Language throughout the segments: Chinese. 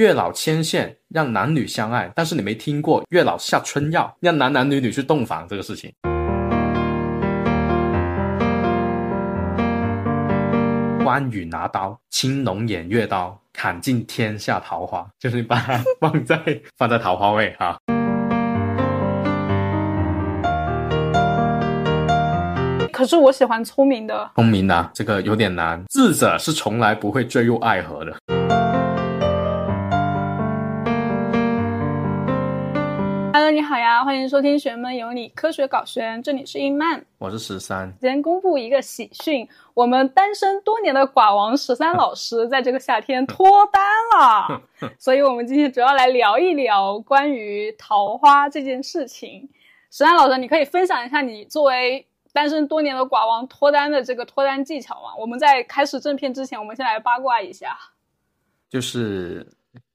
月老牵线让男女相爱，但是你没听过月老下春药让男男女女去洞房这个事情。关羽拿刀，青龙偃月刀，砍尽天下桃花，就是你把它放在放在桃花位哈。可是我喜欢聪明的，聪明的这个有点难，智者是从来不会坠入爱河的。Hello，你好呀，欢迎收听《玄门有你科学搞玄》，这里是英曼，我是十三。今天公布一个喜讯，我们单身多年的寡王十三 老师在这个夏天脱单了，所以我们今天主要来聊一聊关于桃花这件事情。十三老师，你可以分享一下你作为。单身多年的寡王脱单的这个脱单技巧吗，我们在开始正片之前，我们先来八卦一下。就是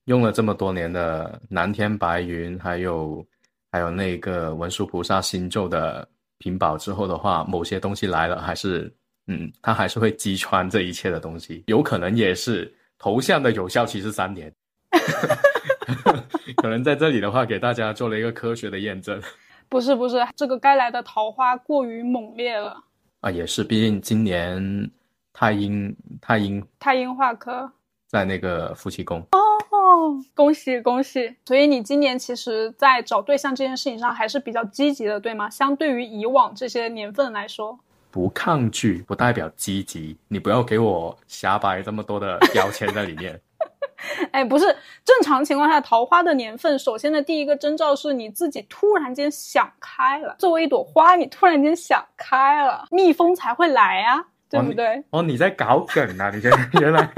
用了这么多年的蓝天白云，还有还有那个文殊菩萨心咒的屏保之后的话，某些东西来了，还是嗯，它还是会击穿这一切的东西。有可能也是头像的有效期是三年，可能在这里的话，给大家做了一个科学的验证。不是不是，这个该来的桃花过于猛烈了啊！也是，毕竟今年太阴太阴太阴化科在那个夫妻宫哦，恭喜恭喜！所以你今年其实，在找对象这件事情上还是比较积极的，对吗？相对于以往这些年份来说，不抗拒不代表积极，你不要给我瞎掰这么多的标签在里面。哎，不是正常情况下，桃花的年份，首先的第一个征兆是你自己突然间想开了。作为一朵花，你突然间想开了，蜜蜂才会来啊，对不对？哦，你在搞梗啊？你原来。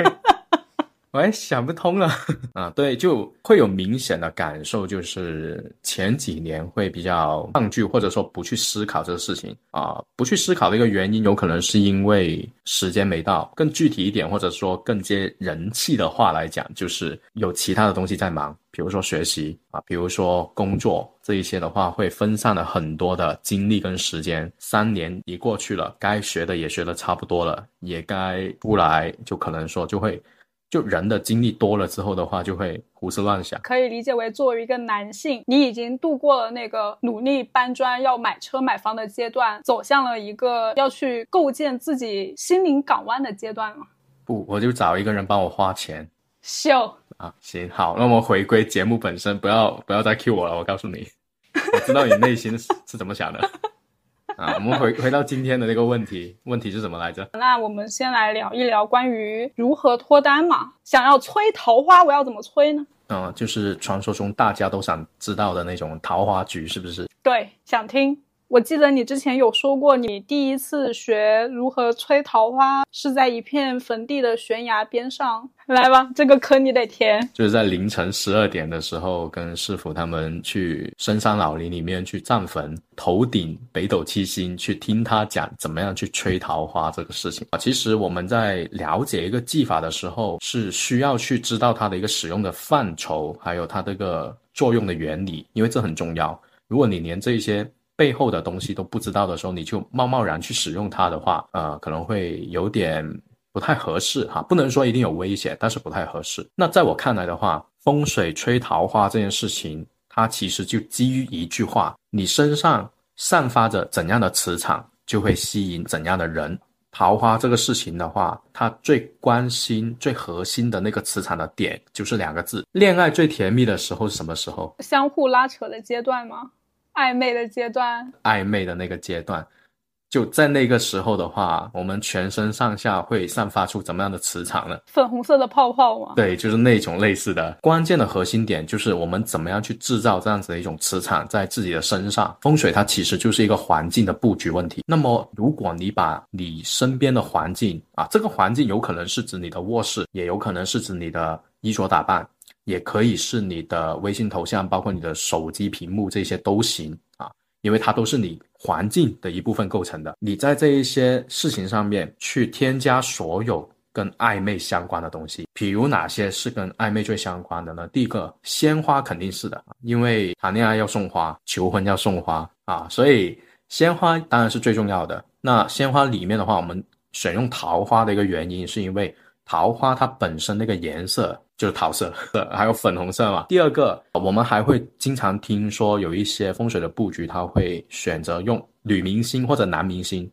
我也想不通了 啊！对，就会有明显的感受，就是前几年会比较抗拒，或者说不去思考这个事情啊。不去思考的一个原因，有可能是因为时间没到。更具体一点，或者说更接人气的话来讲，就是有其他的东西在忙，比如说学习啊，比如说工作这一些的话，会分散了很多的精力跟时间。三年一过去了，该学的也学的差不多了，也该出来，就可能说就会。就人的经历多了之后的话，就会胡思乱想。可以理解为，作为一个男性，你已经度过了那个努力搬砖、要买车买房的阶段，走向了一个要去构建自己心灵港湾的阶段了。不，我就找一个人帮我花钱。秀啊，行好，那我们回归节目本身，不要不要再 cue 我了。我告诉你，我知道你内心是是怎么想的。啊，我们回回到今天的那个问题，问题是什么来着？那我们先来聊一聊关于如何脱单嘛。想要催桃花，我要怎么催呢？嗯，就是传说中大家都想知道的那种桃花局，是不是？对，想听。我记得你之前有说过，你第一次学如何吹桃花是在一片坟地的悬崖边上。来吧，这个坑你得填。就是在凌晨十二点的时候，跟师傅他们去深山老林里面去占坟，头顶北斗七星，去听他讲怎么样去吹桃花这个事情啊。其实我们在了解一个技法的时候，是需要去知道它的一个使用的范畴，还有它这个作用的原理，因为这很重要。如果你连这些背后的东西都不知道的时候，你就贸贸然去使用它的话，呃，可能会有点不太合适哈。不能说一定有危险，但是不太合适。那在我看来的话，风水吹桃花这件事情，它其实就基于一句话：你身上散发着怎样的磁场，就会吸引怎样的人。桃花这个事情的话，它最关心、最核心的那个磁场的点，就是两个字：恋爱最甜蜜的时候是什么时候？相互拉扯的阶段吗？暧昧的阶段，暧昧的那个阶段，就在那个时候的话，我们全身上下会散发出怎么样的磁场呢？粉红色的泡泡吗？对，就是那种类似的。关键的核心点就是我们怎么样去制造这样子的一种磁场在自己的身上。风水它其实就是一个环境的布局问题。那么，如果你把你身边的环境啊，这个环境有可能是指你的卧室，也有可能是指你的衣着打扮。也可以是你的微信头像，包括你的手机屏幕，这些都行啊，因为它都是你环境的一部分构成的。你在这一些事情上面去添加所有跟暧昧相关的东西，比如哪些是跟暧昧最相关的呢？第一个，鲜花肯定是的，因为谈恋爱要送花，求婚要送花啊，所以鲜花当然是最重要的。那鲜花里面的话，我们选用桃花的一个原因，是因为。桃花它本身那个颜色就是桃色，还有粉红色嘛。第二个，我们还会经常听说有一些风水的布局，他会选择用女明星或者男明星。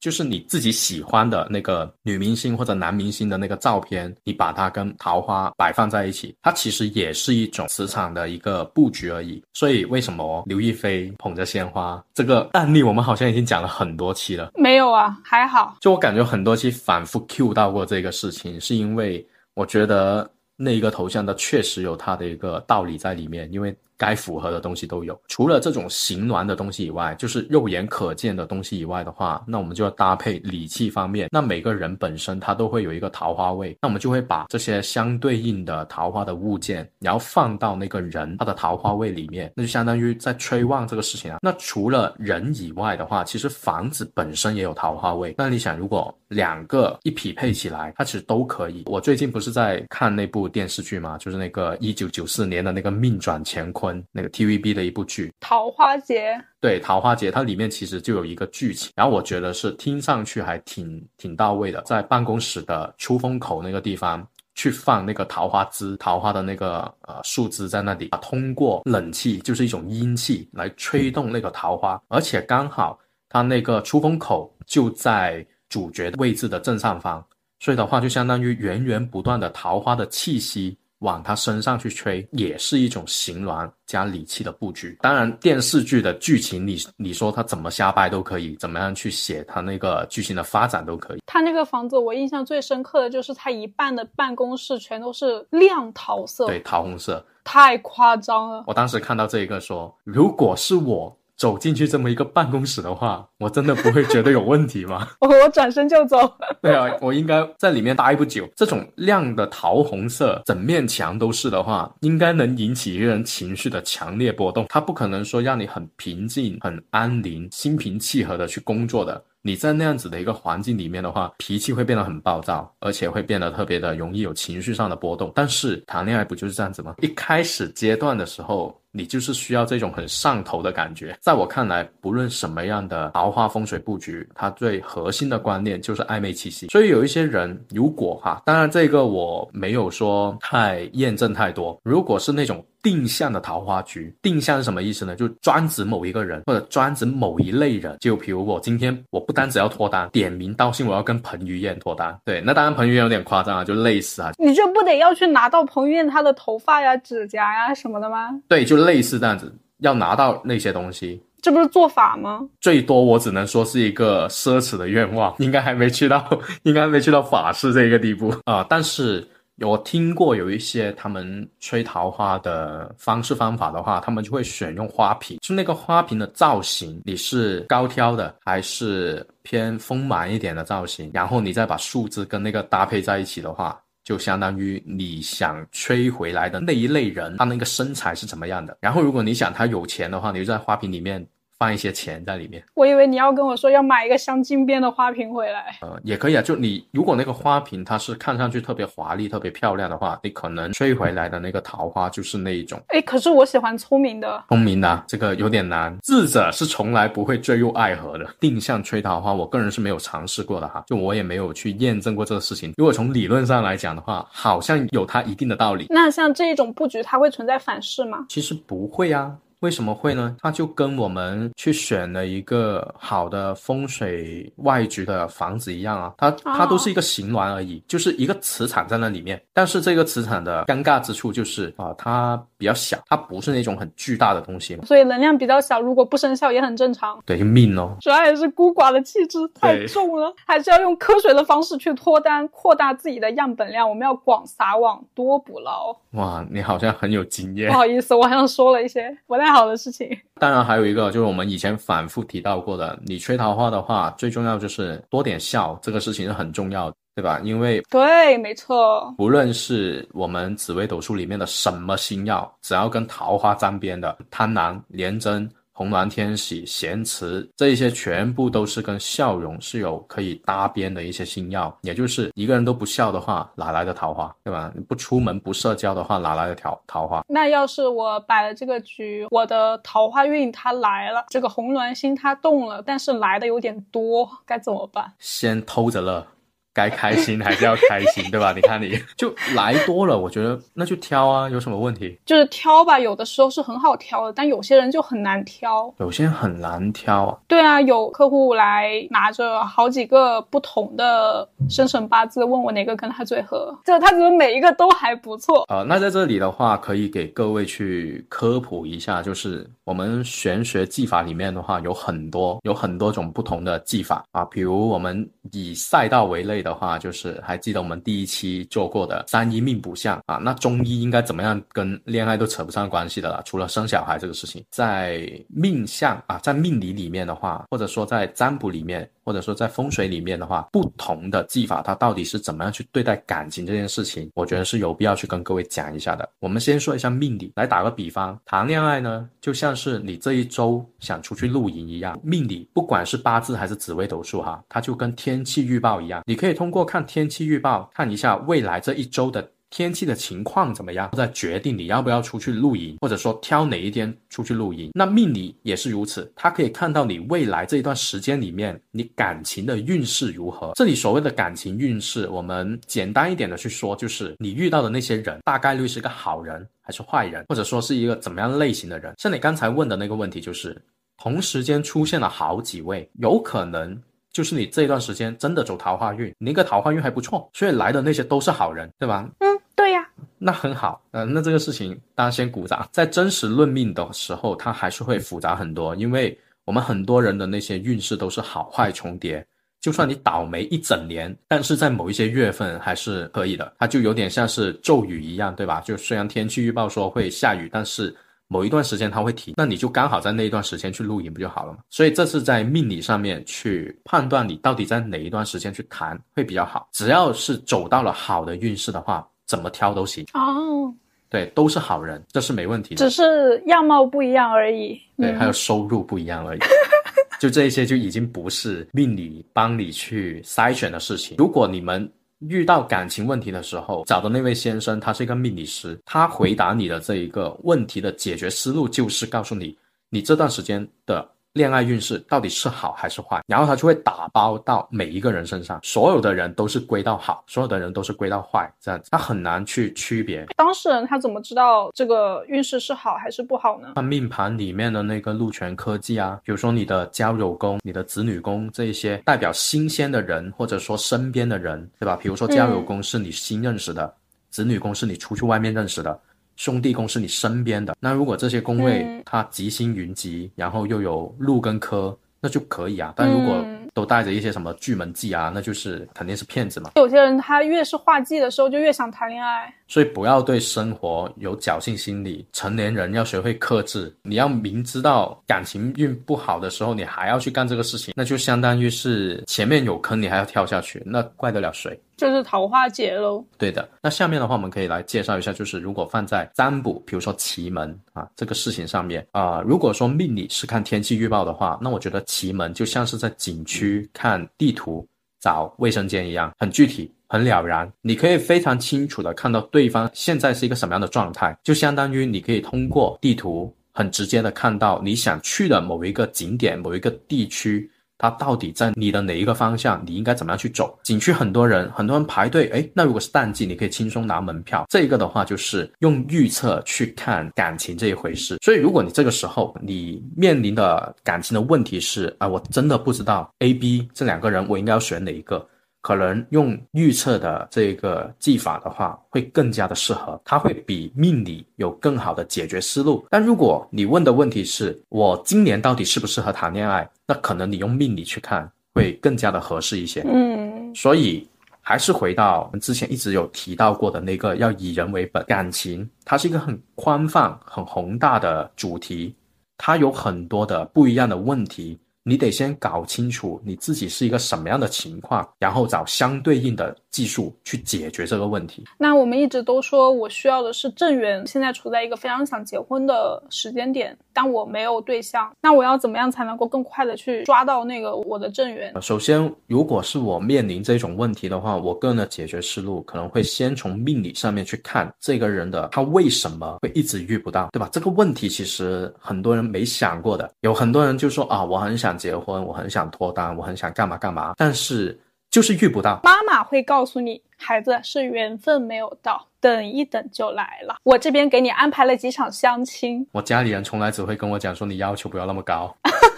就是你自己喜欢的那个女明星或者男明星的那个照片，你把它跟桃花摆放在一起，它其实也是一种磁场的一个布局而已。所以为什么刘亦菲捧着鲜花这个案例，我们好像已经讲了很多期了？没有啊，还好。就我感觉很多期反复 Q 到过这个事情，是因为我觉得那一个头像的确实有它的一个道理在里面，因为。该符合的东西都有，除了这种形峦的东西以外，就是肉眼可见的东西以外的话，那我们就要搭配理气方面。那每个人本身他都会有一个桃花位，那我们就会把这些相对应的桃花的物件，然后放到那个人他的桃花位里面，那就相当于在催旺这个事情啊。那除了人以外的话，其实房子本身也有桃花位。那你想，如果两个一匹配起来，它其实都可以。我最近不是在看那部电视剧吗？就是那个一九九四年的那个命转乾坤。那个 TVB 的一部剧《桃花劫》，对《桃花劫》，它里面其实就有一个剧情，然后我觉得是听上去还挺挺到位的，在办公室的出风口那个地方去放那个桃花枝，桃花的那个呃树枝在那里，通过冷气就是一种阴气来吹动那个桃花，而且刚好它那个出风口就在主角的位置的正上方，所以的话就相当于源源不断的桃花的气息。往他身上去吹，也是一种形峦加理气的布局。当然，电视剧的剧情，你你说他怎么瞎掰都可以，怎么样去写他那个剧情的发展都可以。他那个房子，我印象最深刻的就是他一半的办公室全都是亮桃色，对，桃红色，太夸张了。我当时看到这一个说，如果是我。走进去这么一个办公室的话，我真的不会觉得有问题吗？我转身就走。对啊，我应该在里面待不久。这种亮的桃红色，整面墙都是的话，应该能引起一个人情绪的强烈波动。它不可能说让你很平静、很安宁、心平气和的去工作的。你在那样子的一个环境里面的话，脾气会变得很暴躁，而且会变得特别的容易有情绪上的波动。但是谈恋爱不就是这样子吗？一开始阶段的时候。你就是需要这种很上头的感觉。在我看来，不论什么样的桃花风水布局，它最核心的观念就是暧昧气息。所以有一些人，如果哈，当然这个我没有说太验证太多。如果是那种。定向的桃花局，定向是什么意思呢？就专指某一个人，或者专指某一类人。就比如我今天，我不单只要脱单，点名道姓我要跟彭于晏脱单。对，那当然彭于晏有点夸张啊，就类似啊。你这不得要去拿到彭于晏他的头发呀、指甲呀什么的吗？对，就类似这样子，要拿到那些东西。这不是做法吗？最多我只能说是一个奢侈的愿望，应该还没去到，应该还没去到法师这个地步啊。但是。我听过有一些他们吹桃花的方式方法的话，他们就会选用花瓶，就那个花瓶的造型，你是高挑的还是偏丰满一点的造型，然后你再把树枝跟那个搭配在一起的话，就相当于你想吹回来的那一类人，他那个身材是怎么样的。然后如果你想他有钱的话，你就在花瓶里面。放一些钱在里面，我以为你要跟我说要买一个镶金边的花瓶回来。呃，也可以啊，就你如果那个花瓶它是看上去特别华丽、特别漂亮的话，你可能吹回来的那个桃花就是那一种。哎，可是我喜欢聪明的。聪明的这个有点难，智者是从来不会坠入爱河的。定向吹桃花，我个人是没有尝试过的哈，就我也没有去验证过这个事情。如果从理论上来讲的话，好像有它一定的道理。那像这一种布局，它会存在反噬吗？其实不会啊。为什么会呢？它就跟我们去选了一个好的风水外局的房子一样啊，它它都是一个形峦而已，就是一个磁场在那里面。但是这个磁场的尴尬之处就是啊，它比较小，它不是那种很巨大的东西，所以能量比较小，如果不生效也很正常。对，命哦，主要也是孤寡的气质太重了，还是要用科学的方式去脱单，扩大自己的样本量。我们要广撒网，多捕捞。哇，你好像很有经验。不好意思，我好像说了一些不太好的事情。当然，还有一个就是我们以前反复提到过的，你吹桃花的话，最重要就是多点笑，这个事情是很重要的，对吧？因为对，没错，不论是我们紫微斗数里面的什么星耀，只要跟桃花沾边的，贪狼、廉贞。红鸾天喜、咸池，这一些全部都是跟笑容是有可以搭边的一些星耀，也就是一个人都不笑的话，哪来的桃花，对吧？你不出门不社交的话，哪来的桃桃花？那要是我摆了这个局，我的桃花运它来了，这个红鸾星它动了，但是来的有点多，该怎么办？先偷着乐。该开心还是要开心，对吧？你看你 就来多了，我觉得那就挑啊，有什么问题？就是挑吧，有的时候是很好挑的，但有些人就很难挑。有些人很难挑啊。对啊，有客户来拿着好几个不同的生辰八字，问我哪个跟他最合，就他怎么每一个都还不错。呃，那在这里的话，可以给各位去科普一下，就是我们玄学技法里面的话，有很多有很多种不同的技法啊，比如我们以赛道为类。的话，就是还记得我们第一期做过的三一命卜相啊，那中医应该怎么样跟恋爱都扯不上关系的了，除了生小孩这个事情，在命相啊，在命理里面的话，或者说在占卜里面。或者说在风水里面的话，不同的技法，它到底是怎么样去对待感情这件事情，我觉得是有必要去跟各位讲一下的。我们先说一下命理，来打个比方，谈恋爱呢，就像是你这一周想出去露营一样，命理不管是八字还是紫微斗数哈，它就跟天气预报一样，你可以通过看天气预报看一下未来这一周的。天气的情况怎么样，再决定你要不要出去露营，或者说挑哪一天出去露营。那命理也是如此，它可以看到你未来这一段时间里面你感情的运势如何。这里所谓的感情运势，我们简单一点的去说，就是你遇到的那些人大概率是个好人还是坏人，或者说是一个怎么样类型的人。像你刚才问的那个问题，就是同时间出现了好几位，有可能就是你这段时间真的走桃花运，你那个桃花运还不错，所以来的那些都是好人，对吧？嗯。对呀，那很好，嗯，那这个事情大家先鼓掌。在真实论命的时候，它还是会复杂很多，因为我们很多人的那些运势都是好坏重叠。就算你倒霉一整年，但是在某一些月份还是可以的。它就有点像是咒语一样，对吧？就虽然天气预报说会下雨，但是某一段时间它会停，那你就刚好在那一段时间去露营不就好了吗？所以这是在命理上面去判断你到底在哪一段时间去谈会比较好。只要是走到了好的运势的话。怎么挑都行哦，对，都是好人，这是没问题的，只是样貌不一样而已。对，还有收入不一样而已，就这些就已经不是命理帮你去筛选的事情。如果你们遇到感情问题的时候，找的那位先生他是一个命理师，他回答你的这一个问题的解决思路就是告诉你，你这段时间的。恋爱运势到底是好还是坏？然后他就会打包到每一个人身上，所有的人都是归到好，所有的人都是归到坏，这样子他很难去区别。当事人他怎么知道这个运势是好还是不好呢？看命盘里面的那个禄权科技啊，比如说你的交友宫、你的子女宫这一些代表新鲜的人或者说身边的人，对吧？比如说交友宫是你新认识的，子女宫是你出去外面认识的。兄弟宫是你身边的，那如果这些宫位它吉星云集，然后又有禄跟科，那就可以啊。但如果都带着一些什么巨门忌啊，那就是肯定是骗子嘛。有些人他越是化忌的时候，就越想谈恋爱。所以不要对生活有侥幸心理。成年人要学会克制。你要明知道感情运不好的时候，你还要去干这个事情，那就相当于是前面有坑，你还要跳下去，那怪得了谁？就是桃花劫喽。对的。那下面的话，我们可以来介绍一下，就是如果放在占卜，比如说奇门啊这个事情上面啊，如果说命理是看天气预报的话，那我觉得奇门就像是在景区。看地图找卫生间一样，很具体，很了然。你可以非常清楚的看到对方现在是一个什么样的状态，就相当于你可以通过地图很直接的看到你想去的某一个景点、某一个地区。它到底在你的哪一个方向？你应该怎么样去走？景区很多人，很多人排队。哎，那如果是淡季，你可以轻松拿门票。这个的话，就是用预测去看感情这一回事。所以，如果你这个时候你面临的感情的问题是啊，我真的不知道 A、B 这两个人，我应该要选哪一个？可能用预测的这个技法的话，会更加的适合，它会比命理有更好的解决思路。但如果你问的问题是我今年到底适不适合谈恋爱，那可能你用命理去看会更加的合适一些。嗯，所以还是回到我们之前一直有提到过的那个，要以人为本。感情它是一个很宽泛、很宏大的主题，它有很多的不一样的问题。你得先搞清楚你自己是一个什么样的情况，然后找相对应的技术去解决这个问题。那我们一直都说我需要的是正缘，现在处在一个非常想结婚的时间点，但我没有对象，那我要怎么样才能够更快的去抓到那个我的正缘？首先，如果是我面临这种问题的话，我个人的解决思路可能会先从命理上面去看这个人的他为什么会一直遇不到，对吧？这个问题其实很多人没想过的，有很多人就说啊，我很想。结婚，我很想脱单，我很想干嘛干嘛，但是就是遇不到。妈妈会告诉你，孩子是缘分没有到，等一等就来了。我这边给你安排了几场相亲，我家里人从来只会跟我讲说，你要求不要那么高，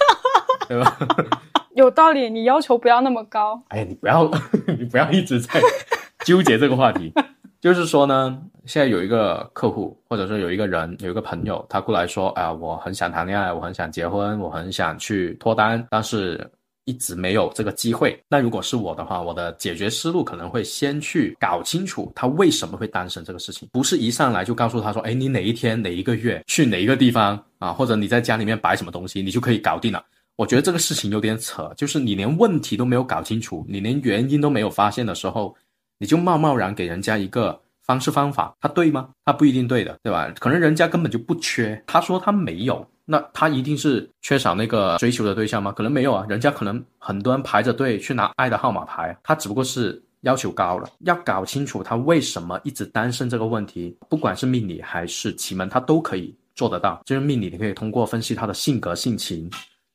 对吧？有道理，你要求不要那么高。哎呀，你不要，你不要一直在纠结这个话题。就是说呢，现在有一个客户，或者说有一个人，有一个朋友，他过来说，哎呀，我很想谈恋爱，我很想结婚，我很想去脱单，但是一直没有这个机会。那如果是我的话，我的解决思路可能会先去搞清楚他为什么会单身这个事情，不是一上来就告诉他说，哎，你哪一天哪一个月去哪一个地方啊，或者你在家里面摆什么东西，你就可以搞定了。我觉得这个事情有点扯，就是你连问题都没有搞清楚，你连原因都没有发现的时候。你就贸贸然给人家一个方式方法，他对吗？他不一定对的，对吧？可能人家根本就不缺，他说他没有，那他一定是缺少那个追求的对象吗？可能没有啊，人家可能很多人排着队去拿爱的号码牌，他只不过是要求高了。要搞清楚他为什么一直单身这个问题，不管是命理还是奇门，他都可以做得到。就是命理，你可以通过分析他的性格性情。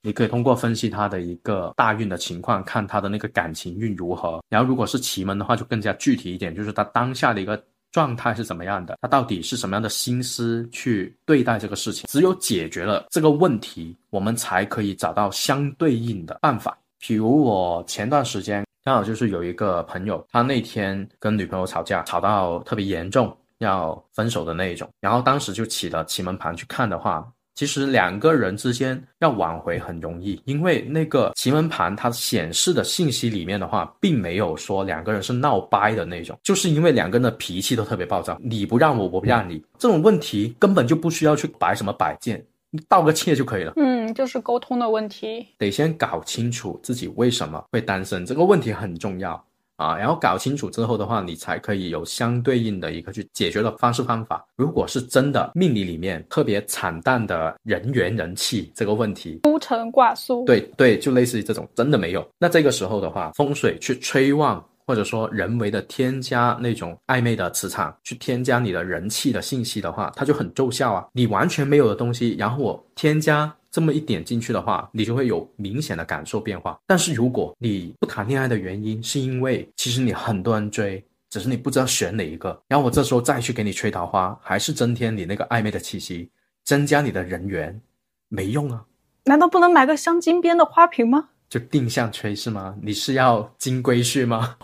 你可以通过分析他的一个大运的情况，看他的那个感情运如何。然后，如果是奇门的话，就更加具体一点，就是他当下的一个状态是怎么样的，他到底是什么样的心思去对待这个事情。只有解决了这个问题，我们才可以找到相对应的办法。比如我前段时间刚好就是有一个朋友，他那天跟女朋友吵架，吵到特别严重，要分手的那一种。然后当时就起了奇门盘去看的话。其实两个人之间要挽回很容易，因为那个奇门盘它显示的信息里面的话，并没有说两个人是闹掰的那种，就是因为两个人的脾气都特别暴躁，你不让我，我不让你，这种问题根本就不需要去摆什么摆件，你道个歉就可以了。嗯，就是沟通的问题，得先搞清楚自己为什么会单身，这个问题很重要。啊，然后搞清楚之后的话，你才可以有相对应的一个去解决的方式方法。如果是真的命理里面特别惨淡的人缘人气这个问题，孤城寡宿，对对，就类似于这种真的没有。那这个时候的话，风水去催旺，或者说人为的添加那种暧昧的磁场，去添加你的人气的信息的话，它就很奏效啊。你完全没有的东西，然后我添加。这么一点进去的话，你就会有明显的感受变化。但是如果你不谈恋爱的原因是因为其实你很多人追，只是你不知道选哪一个，然后我这时候再去给你吹桃花，还是增添你那个暧昧的气息，增加你的人缘，没用啊？难道不能买个镶金边的花瓶吗？就定向吹是吗？你是要金龟婿吗？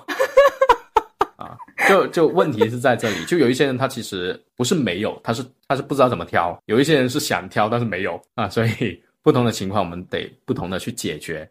就就问题是在这里，就有一些人他其实不是没有，他是他是不知道怎么挑；有一些人是想挑，但是没有啊，所以。不同的情况，我们得不同的去解决，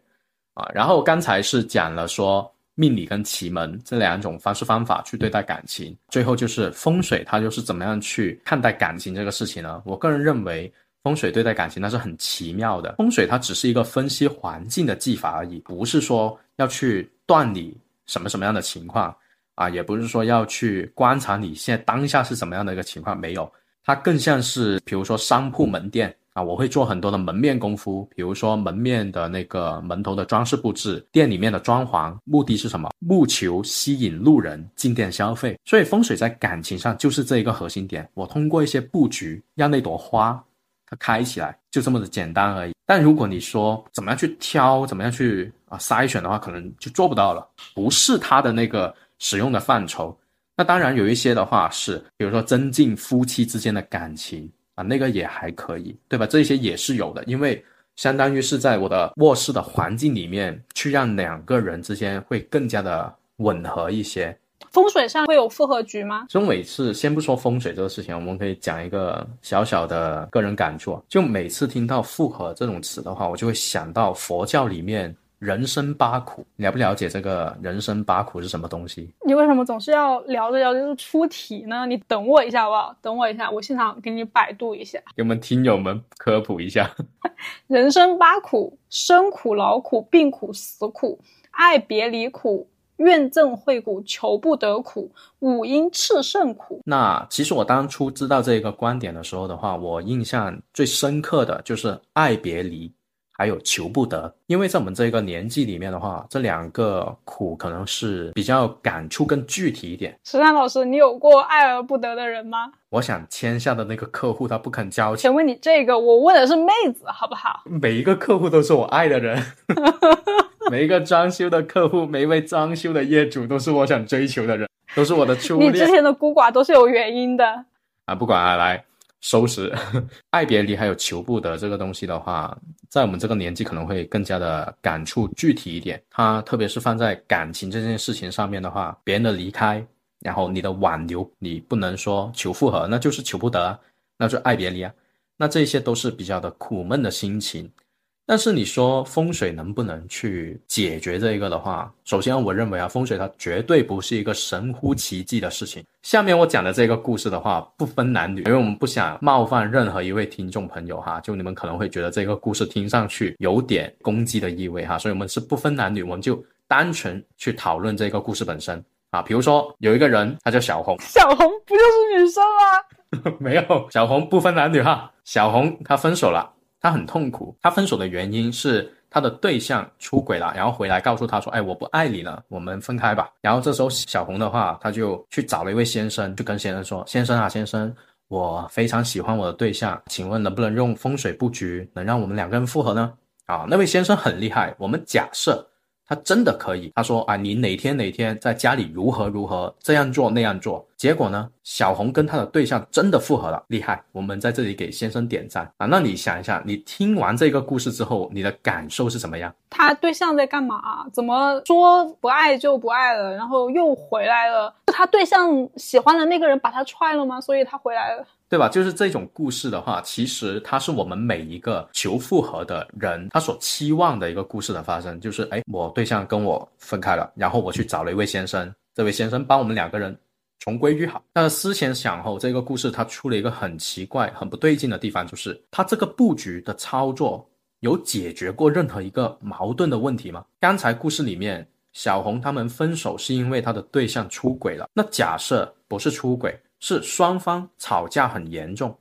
啊，然后刚才是讲了说命理跟奇门这两种方式方法去对待感情，最后就是风水，它就是怎么样去看待感情这个事情呢？我个人认为，风水对待感情那是很奇妙的。风水它只是一个分析环境的技法而已，不是说要去断你什么什么样的情况啊，也不是说要去观察你现在当下是怎么样的一个情况，没有，它更像是比如说商铺门店。啊，我会做很多的门面功夫，比如说门面的那个门头的装饰布置，店里面的装潢，目的是什么？务求吸引路人进店消费。所以风水在感情上就是这一个核心点。我通过一些布局，让那朵花它开起来，就这么的简单而已。但如果你说怎么样去挑，怎么样去啊筛选的话，可能就做不到了，不是它的那个使用的范畴。那当然有一些的话是，比如说增进夫妻之间的感情。啊，那个也还可以，对吧？这些也是有的，因为相当于是在我的卧室的环境里面，去让两个人之间会更加的吻合一些。风水上会有复合局吗？中每次先不说风水这个事情，我们可以讲一个小小的个人感触，就每次听到复合这种词的话，我就会想到佛教里面。人生八苦，了不了解这个人生八苦是什么东西？你为什么总是要聊着聊着就出题呢？你等我一下好不好？等我一下，我现场给你百度一下，给我们听友们科普一下。人生八苦：生苦、老苦、病苦、死苦、爱别离苦、怨憎会苦、求不得苦、五阴炽盛苦。那其实我当初知道这个观点的时候的话，我印象最深刻的就是爱别离。还有求不得，因为在我们这个年纪里面的话，这两个苦可能是比较感触更具体一点。十三老师，你有过爱而不得的人吗？我想签下的那个客户他不肯交钱。请问你这个，我问的是妹子，好不好？每一个客户都是我爱的人。每一个装修的客户，每一位装修的业主，都是我想追求的人，都是我的初恋。你之前的孤寡都是有原因的啊！不管啊，来收拾爱别离还有求不得这个东西的话，在我们这个年纪可能会更加的感触具体一点。它特别是放在感情这件事情上面的话，别人的离开，然后你的挽留，你不能说求复合，那就是求不得，那就爱别离啊。那这些都是比较的苦闷的心情。但是你说风水能不能去解决这一个的话，首先我认为啊，风水它绝对不是一个神乎其技的事情。下面我讲的这个故事的话，不分男女，因为我们不想冒犯任何一位听众朋友哈，就你们可能会觉得这个故事听上去有点攻击的意味哈，所以我们是不分男女，我们就单纯去讨论这个故事本身啊。比如说有一个人，他叫小红，小红不就是女生吗？没有，小红不分男女哈，小红她分手了。他很痛苦，他分手的原因是他的对象出轨了，然后回来告诉他说：“哎，我不爱你了，我们分开吧。”然后这时候小红的话，他就去找了一位先生，就跟先生说：“先生啊，先生，我非常喜欢我的对象，请问能不能用风水布局能让我们两个人复合呢？”啊，那位先生很厉害，我们假设。他真的可以，他说啊，你哪天哪天在家里如何如何这样做那样做，结果呢，小红跟他的对象真的复合了，厉害！我们在这里给先生点赞啊。那你想一下，你听完这个故事之后，你的感受是什么样？他对象在干嘛？怎么说不爱就不爱了，然后又回来了？是他对象喜欢的那个人把他踹了吗？所以他回来了。对吧？就是这种故事的话，其实它是我们每一个求复合的人他所期望的一个故事的发生。就是，哎，我对象跟我分开了，然后我去找了一位先生，这位先生帮我们两个人重归于好。但是思前想后，这个故事它出了一个很奇怪、很不对劲的地方，就是它这个布局的操作有解决过任何一个矛盾的问题吗？刚才故事里面，小红他们分手是因为他的对象出轨了。那假设不是出轨？是双方吵架很严重，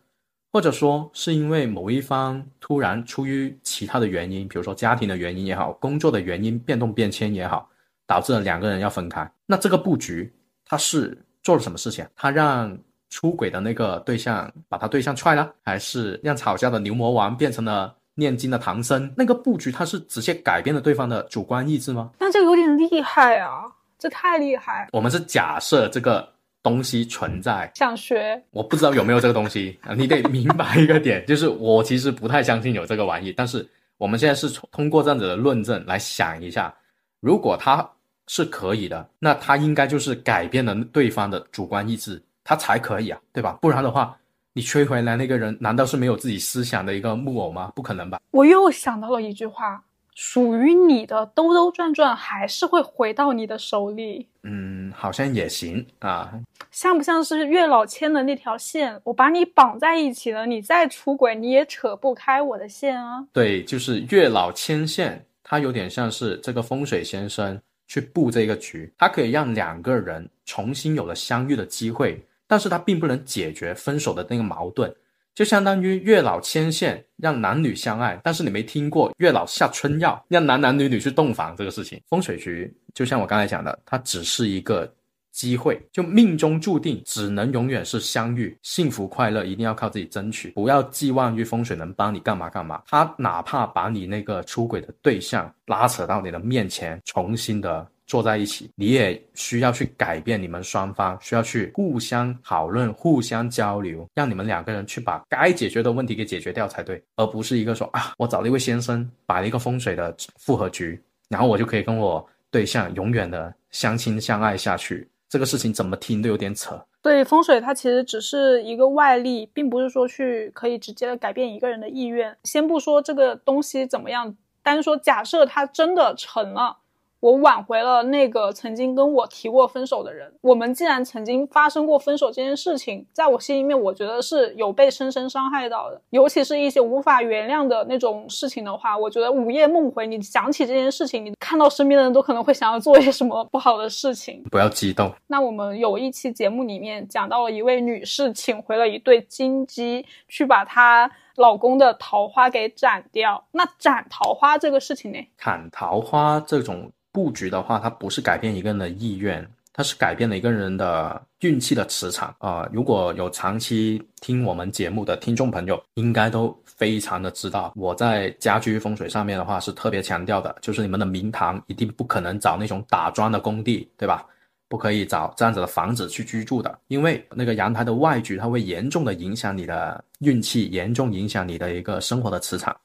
或者说是因为某一方突然出于其他的原因，比如说家庭的原因也好，工作的原因变动变迁也好，导致了两个人要分开。那这个布局他是做了什么事情？他让出轨的那个对象把他对象踹了，还是让吵架的牛魔王变成了念经的唐僧？那个布局他是直接改变了对方的主观意志吗？那这个有点厉害啊，这太厉害。我们是假设这个。东西存在，想学，我不知道有没有这个东西啊？你得 明白一个点，就是我其实不太相信有这个玩意。但是我们现在是通过这样子的论证来想一下，如果他是可以的，那他应该就是改变了对方的主观意志，他才可以啊，对吧？不然的话，你吹回来那个人难道是没有自己思想的一个木偶吗？不可能吧？我又想到了一句话。属于你的兜兜转转还是会回到你的手里。嗯，好像也行啊。像不像是月老牵的那条线？我把你绑在一起了，你再出轨你也扯不开我的线啊。对，就是月老牵线，它有点像是这个风水先生去布这个局，它可以让两个人重新有了相遇的机会，但是它并不能解决分手的那个矛盾。就相当于月老牵线让男女相爱，但是你没听过月老下春药让男男女女去洞房这个事情。风水局就像我刚才讲的，它只是一个机会，就命中注定只能永远是相遇，幸福快乐一定要靠自己争取，不要寄望于风水能帮你干嘛干嘛。他哪怕把你那个出轨的对象拉扯到你的面前，重新的。坐在一起，你也需要去改变你们双方，需要去互相讨论、互相交流，让你们两个人去把该解决的问题给解决掉才对，而不是一个说啊，我找了一位先生摆了一个风水的复合局，然后我就可以跟我对象永远的相亲相爱下去。这个事情怎么听都有点扯。对，风水它其实只是一个外力，并不是说去可以直接的改变一个人的意愿。先不说这个东西怎么样，单说假设它真的成了。我挽回了那个曾经跟我提过分手的人。我们既然曾经发生过分手这件事情，在我心里面，我觉得是有被深深伤害到的。尤其是一些无法原谅的那种事情的话，我觉得午夜梦回，你想起这件事情，你看到身边的人都可能会想要做一些什么不好的事情。不要激动。那我们有一期节目里面讲到了一位女士请回了一对金鸡，去把她老公的桃花给斩掉。那斩桃花这个事情呢？砍桃花这种。布局的话，它不是改变一个人的意愿，它是改变了一个人的运气的磁场啊。如果有长期听我们节目的听众朋友，应该都非常的知道，我在家居风水上面的话是特别强调的，就是你们的明堂一定不可能找那种打桩的工地，对吧？不可以找这样子的房子去居住的，因为那个阳台的外局，它会严重的影响你的运气，严重影响你的一个生活的磁场。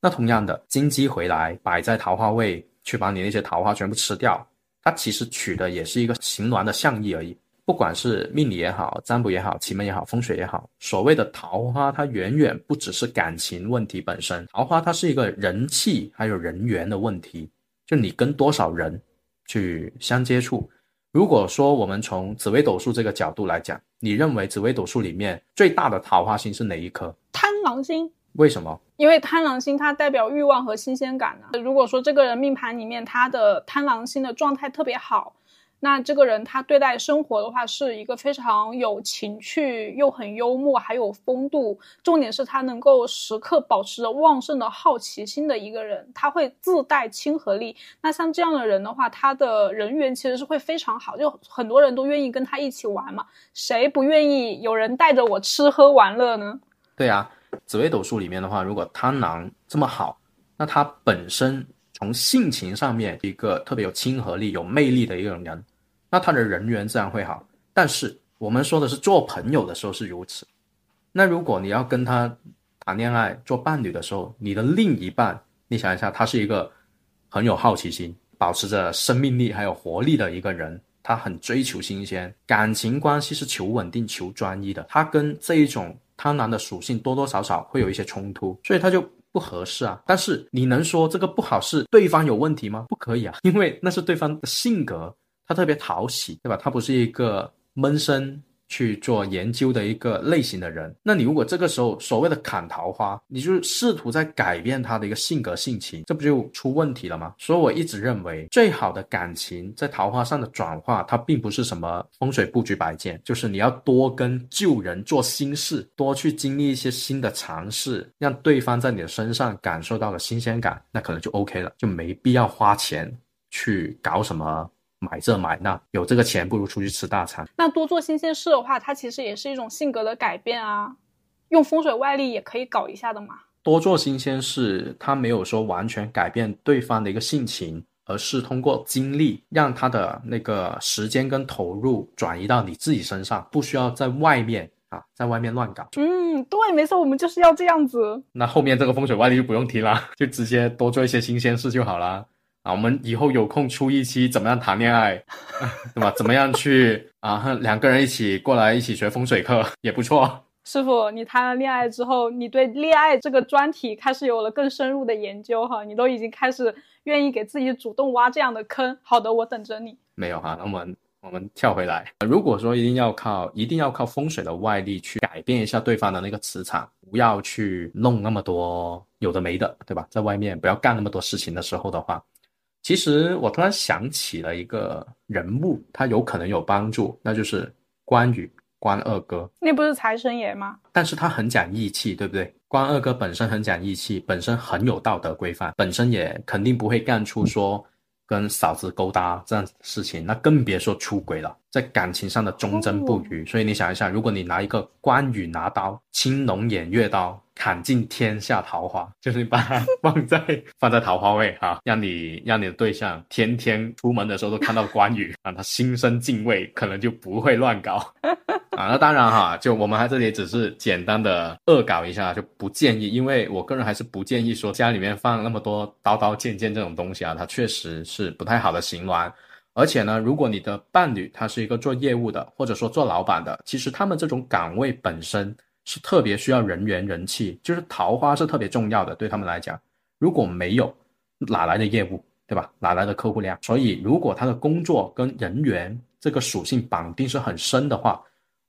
那同样的，金鸡回来摆在桃花位，去把你那些桃花全部吃掉，它其实取的也是一个行峦的象意而已。不管是命理也好，占卜也好，奇门也好，风水也好，所谓的桃花，它远远不只是感情问题本身，桃花它是一个人气还有人缘的问题，就你跟多少人去相接触。如果说我们从紫微斗数这个角度来讲，你认为紫微斗数里面最大的桃花星是哪一颗？贪狼星。为什么？因为贪狼星它代表欲望和新鲜感呢。如果说这个人命盘里面他的贪狼星的状态特别好。那这个人他对待生活的话，是一个非常有情趣又很幽默，还有风度。重点是他能够时刻保持着旺盛的好奇心的一个人，他会自带亲和力。那像这样的人的话，他的人缘其实是会非常好，就很多人都愿意跟他一起玩嘛。谁不愿意有人带着我吃喝玩乐呢？对啊，紫微斗数里面的话，如果贪狼这么好，那他本身。从性情上面，一个特别有亲和力、有魅力的一个人，那他的人缘自然会好。但是我们说的是做朋友的时候是如此，那如果你要跟他谈恋爱、做伴侣的时候，你的另一半，你想一下，他是一个很有好奇心、保持着生命力还有活力的一个人，他很追求新鲜，感情关系是求稳定、求专一的，他跟这一种贪婪的属性多多少少会有一些冲突，所以他就。不合适啊！但是你能说这个不好是对方有问题吗？不可以啊，因为那是对方的性格，他特别讨喜，对吧？他不是一个闷声。去做研究的一个类型的人，那你如果这个时候所谓的砍桃花，你就试图在改变他的一个性格性情，这不就出问题了吗？所以我一直认为，最好的感情在桃花上的转化，它并不是什么风水布局摆件，就是你要多跟旧人做新事，多去经历一些新的尝试，让对方在你的身上感受到了新鲜感，那可能就 OK 了，就没必要花钱去搞什么。买这买那，有这个钱不如出去吃大餐。那多做新鲜事的话，它其实也是一种性格的改变啊。用风水外力也可以搞一下的嘛。多做新鲜事，它没有说完全改变对方的一个性情，而是通过经历让他的那个时间跟投入转移到你自己身上，不需要在外面啊，在外面乱搞。嗯，对，没错，我们就是要这样子。那后面这个风水外力就不用提了，就直接多做一些新鲜事就好了。啊，我们以后有空出一期怎么样谈恋爱，对吧？怎么样去 啊？两个人一起过来一起学风水课 也不错。师傅，你谈了恋爱之后，你对恋爱这个专题开始有了更深入的研究哈？你都已经开始愿意给自己主动挖这样的坑。好的，我等着你。没有哈，那我们我们跳回来。如果说一定要靠一定要靠风水的外力去改变一下对方的那个磁场，不要去弄那么多有的没的，对吧？在外面不要干那么多事情的时候的话。其实我突然想起了一个人物，他有可能有帮助，那就是关羽，关二哥。那不是财神爷吗？但是他很讲义气，对不对？关二哥本身很讲义气，本身很有道德规范，本身也肯定不会干出说跟嫂子勾搭这样子的事情，那更别说出轨了，在感情上的忠贞不渝。所以你想一下，如果你拿一个关羽拿刀，青龙偃月刀。砍尽天下桃花，就是把它 放在放在桃花位啊，让你让你的对象天天出门的时候都看到关羽，让他心生敬畏，可能就不会乱搞啊。那当然哈，就我们还这里只是简单的恶搞一下，就不建议，因为我个人还是不建议说家里面放那么多刀刀剑剑这种东西啊，它确实是不太好的行为。而且呢，如果你的伴侣他是一个做业务的，或者说做老板的，其实他们这种岗位本身。是特别需要人缘人气，就是桃花是特别重要的，对他们来讲，如果没有，哪来的业务，对吧？哪来的客户量？所以，如果他的工作跟人缘这个属性绑定是很深的话，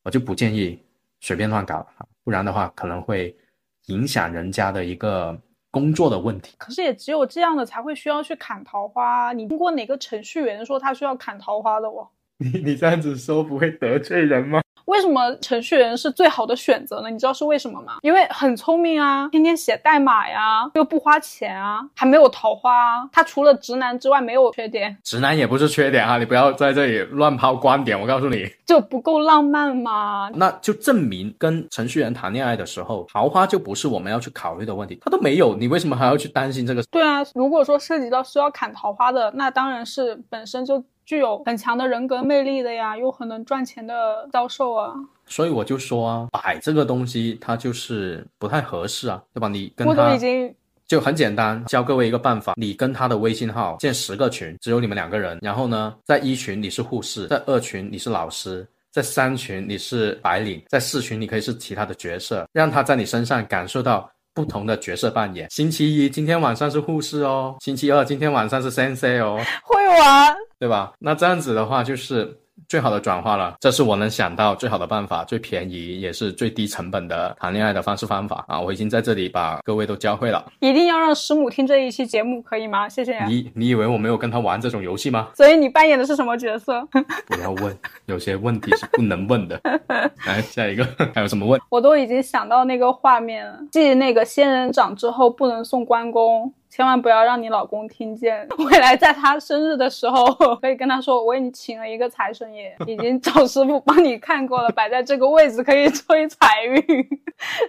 我就不建议随便乱搞啊，不然的话可能会影响人家的一个工作的问题。可是也只有这样的才会需要去砍桃花。你听过哪个程序员说他需要砍桃花的哦？你你这样子说不会得罪人吗？为什么程序员是最好的选择呢？你知道是为什么吗？因为很聪明啊，天天写代码呀，又不花钱啊，还没有桃花啊。他除了直男之外没有缺点，直男也不是缺点啊，你不要在这里乱抛观点。我告诉你，就不够浪漫吗？那就证明跟程序员谈恋爱的时候，桃花就不是我们要去考虑的问题。他都没有，你为什么还要去担心这个？对啊，如果说涉及到需要砍桃花的，那当然是本身就具有很强的人格魅力的呀，又很能赚钱的销售啊。所以我就说啊，摆这个东西它就是不太合适啊，对吧？你跟我都他已经就很简单，教各位一个办法，你跟他的微信号建十个群，只有你们两个人，然后呢，在一群你是护士，在二群你是老师。在三群你是白领，在四群你可以是其他的角色，让他在你身上感受到不同的角色扮演。星期一今天晚上是护士哦，星期二今天晚上是 sensei 哦，会玩，对吧？那这样子的话就是最好的转化了，这是我能想到最好的办法，最便宜也是最低成本的谈恋爱的方式方法啊！我已经在这里把各位都教会了，一定要让师母听这一期节目，可以吗？谢谢。你 你以为我没有跟他玩这种游戏吗？所以你扮演的是什么角色？不要问，有些问题是不能问的。来下一个，还有什么问？我都已经想到那个画面了，继那个仙人掌之后不能送关公。千万不要让你老公听见。未来在他生日的时候，可以跟他说：“我为你请了一个财神爷，已经找师傅帮你看过了，摆在这个位置可以催财运。”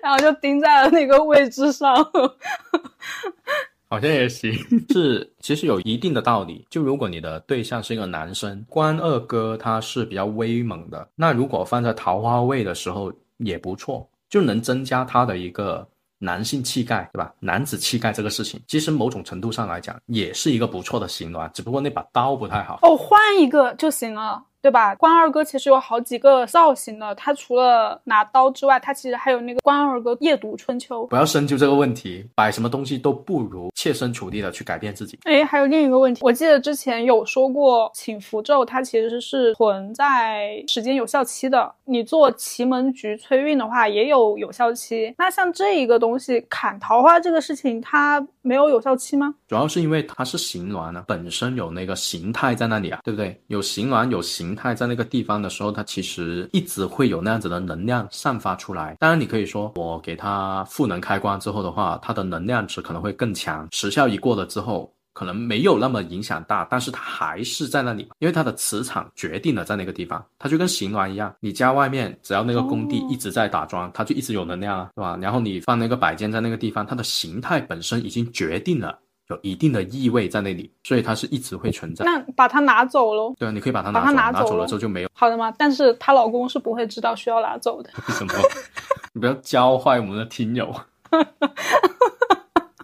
然后就钉在了那个位置上。好像也行，是其实有一定的道理。就如果你的对象是一个男生，关二哥他是比较威猛的，那如果放在桃花位的时候也不错，就能增加他的一个。男性气概，对吧？男子气概这个事情，其实某种程度上来讲，也是一个不错的形峦，只不过那把刀不太好。哦，换一个就行了。对吧？关二哥其实有好几个造型的，他除了拿刀之外，他其实还有那个关二哥夜读春秋。不要深究这个问题，摆什么东西都不如切身处地的去改变自己。哎，还有另一个问题，我记得之前有说过，请符咒它其实是存在时间有效期的。你做奇门局催运的话，也有有效期。那像这一个东西砍桃花这个事情，它没有有效期吗？主要是因为它是形峦啊，本身有那个形态在那里啊，对不对？有形峦有形。形态在那个地方的时候，它其实一直会有那样子的能量散发出来。当然，你可以说我给它赋能开关之后的话，它的能量值可能会更强。时效一过了之后，可能没有那么影响大，但是它还是在那里，因为它的磁场决定了在那个地方。它就跟行峦一样，你家外面只要那个工地一直在打桩，它就一直有能量啊，对吧？然后你放那个摆件在那个地方，它的形态本身已经决定了。有一定的意味在那里，所以它是一直会存在。那把它拿走喽？对啊，你可以把它拿走，拿走了之后就没有。好的吗？但是她老公是不会知道需要拿走的。为什么？你不要教坏我们的听友。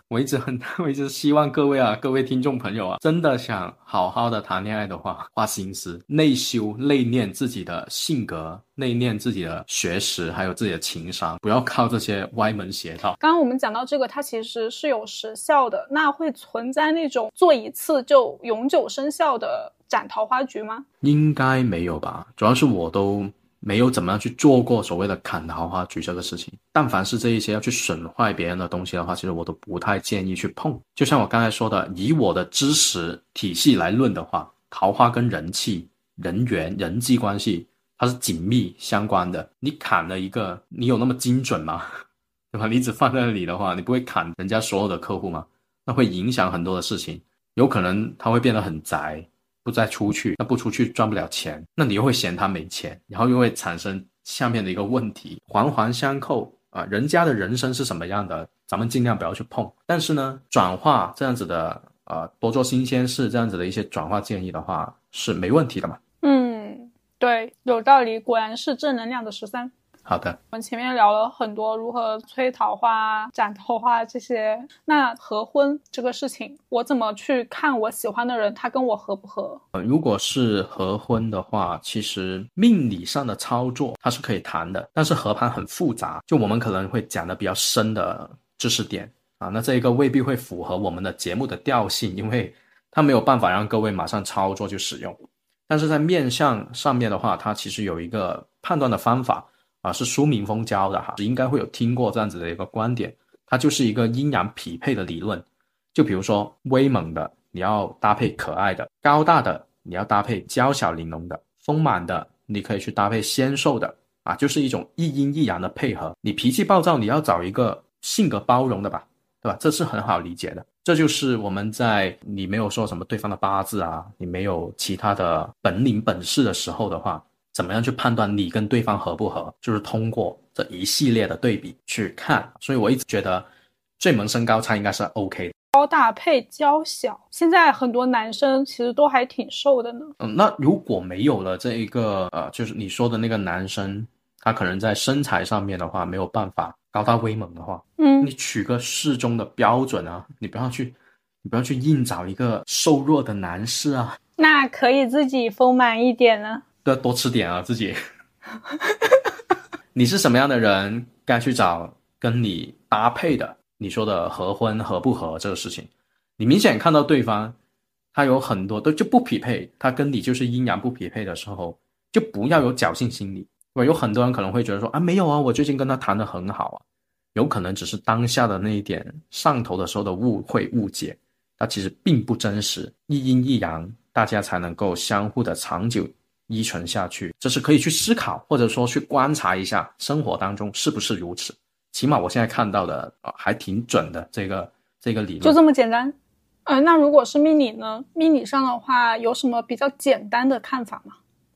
我一直很，我一直希望各位啊，各位听众朋友啊，真的想好好的谈恋爱的话，花心思内修、内练自己的性格，内练自己的学识，还有自己的情商，不要靠这些歪门邪道。刚刚我们讲到这个，它其实是有时效的，那会存在那种做一次就永久生效的斩桃花局吗？应该没有吧，主要是我都。没有怎么样去做过所谓的砍桃花局这个事情，但凡是这一些要去损坏别人的东西的话，其实我都不太建议去碰。就像我刚才说的，以我的知识体系来论的话，桃花跟人气、人缘、人际关系它是紧密相关的。你砍了一个，你有那么精准吗？对吧？你只放在那里的话，你不会砍人家所有的客户吗？那会影响很多的事情，有可能他会变得很宅。不再出去，那不出去赚不了钱，那你又会嫌他没钱，然后又会产生下面的一个问题，环环相扣啊。人家的人生是什么样的，咱们尽量不要去碰。但是呢，转化这样子的，呃，多做新鲜事这样子的一些转化建议的话，是没问题的嘛？嗯，对，有道理，果然是正能量的十三。好的，我们前面聊了很多如何催桃花、斩桃花这些。那合婚这个事情，我怎么去看我喜欢的人，他跟我合不合？呃，如果是合婚的话，其实命理上的操作它是可以谈的，但是合盘很复杂，就我们可能会讲的比较深的知识点啊，那这一个未必会符合我们的节目的调性，因为它没有办法让各位马上操作去使用。但是在面相上面的话，它其实有一个判断的方法。啊，是苏明峰教的哈，应该会有听过这样子的一个观点，它就是一个阴阳匹配的理论。就比如说威猛的，你要搭配可爱的；高大的，你要搭配娇小玲珑的；丰满的，你可以去搭配纤瘦的；啊，就是一种一阴一阳的配合。你脾气暴躁，你要找一个性格包容的吧，对吧？这是很好理解的。这就是我们在你没有说什么对方的八字啊，你没有其他的本领本事的时候的话，怎么样去判断你跟对方合不合？就是通过这一系列的对比去看。所以我一直觉得，最萌身高差应该是 OK 的。高大配娇小，现在很多男生其实都还挺瘦的呢。嗯，那如果没有了这一个呃，就是你说的那个男生，他可能在身材上面的话没有办法。高大威猛的话，嗯，你取个适中的标准啊，你不要去，你不要去硬找一个瘦弱的男士啊。那可以自己丰满一点呢，都要多吃点啊，自己。你是什么样的人，该去找跟你搭配的。你说的合婚合不合这个事情，你明显看到对方，他有很多都就不匹配，他跟你就是阴阳不匹配的时候，就不要有侥幸心理。对吧？有很多人可能会觉得说啊，没有啊，我最近跟他谈的很好啊，有可能只是当下的那一点上头的时候的误会误解，他其实并不真实。一阴一阳，大家才能够相互的长久依存下去，这是可以去思考或者说去观察一下生活当中是不是如此。起码我现在看到的啊，还挺准的。这个这个理论就这么简单。呃，那如果是命理呢？命理上的话，有什么比较简单的看法吗？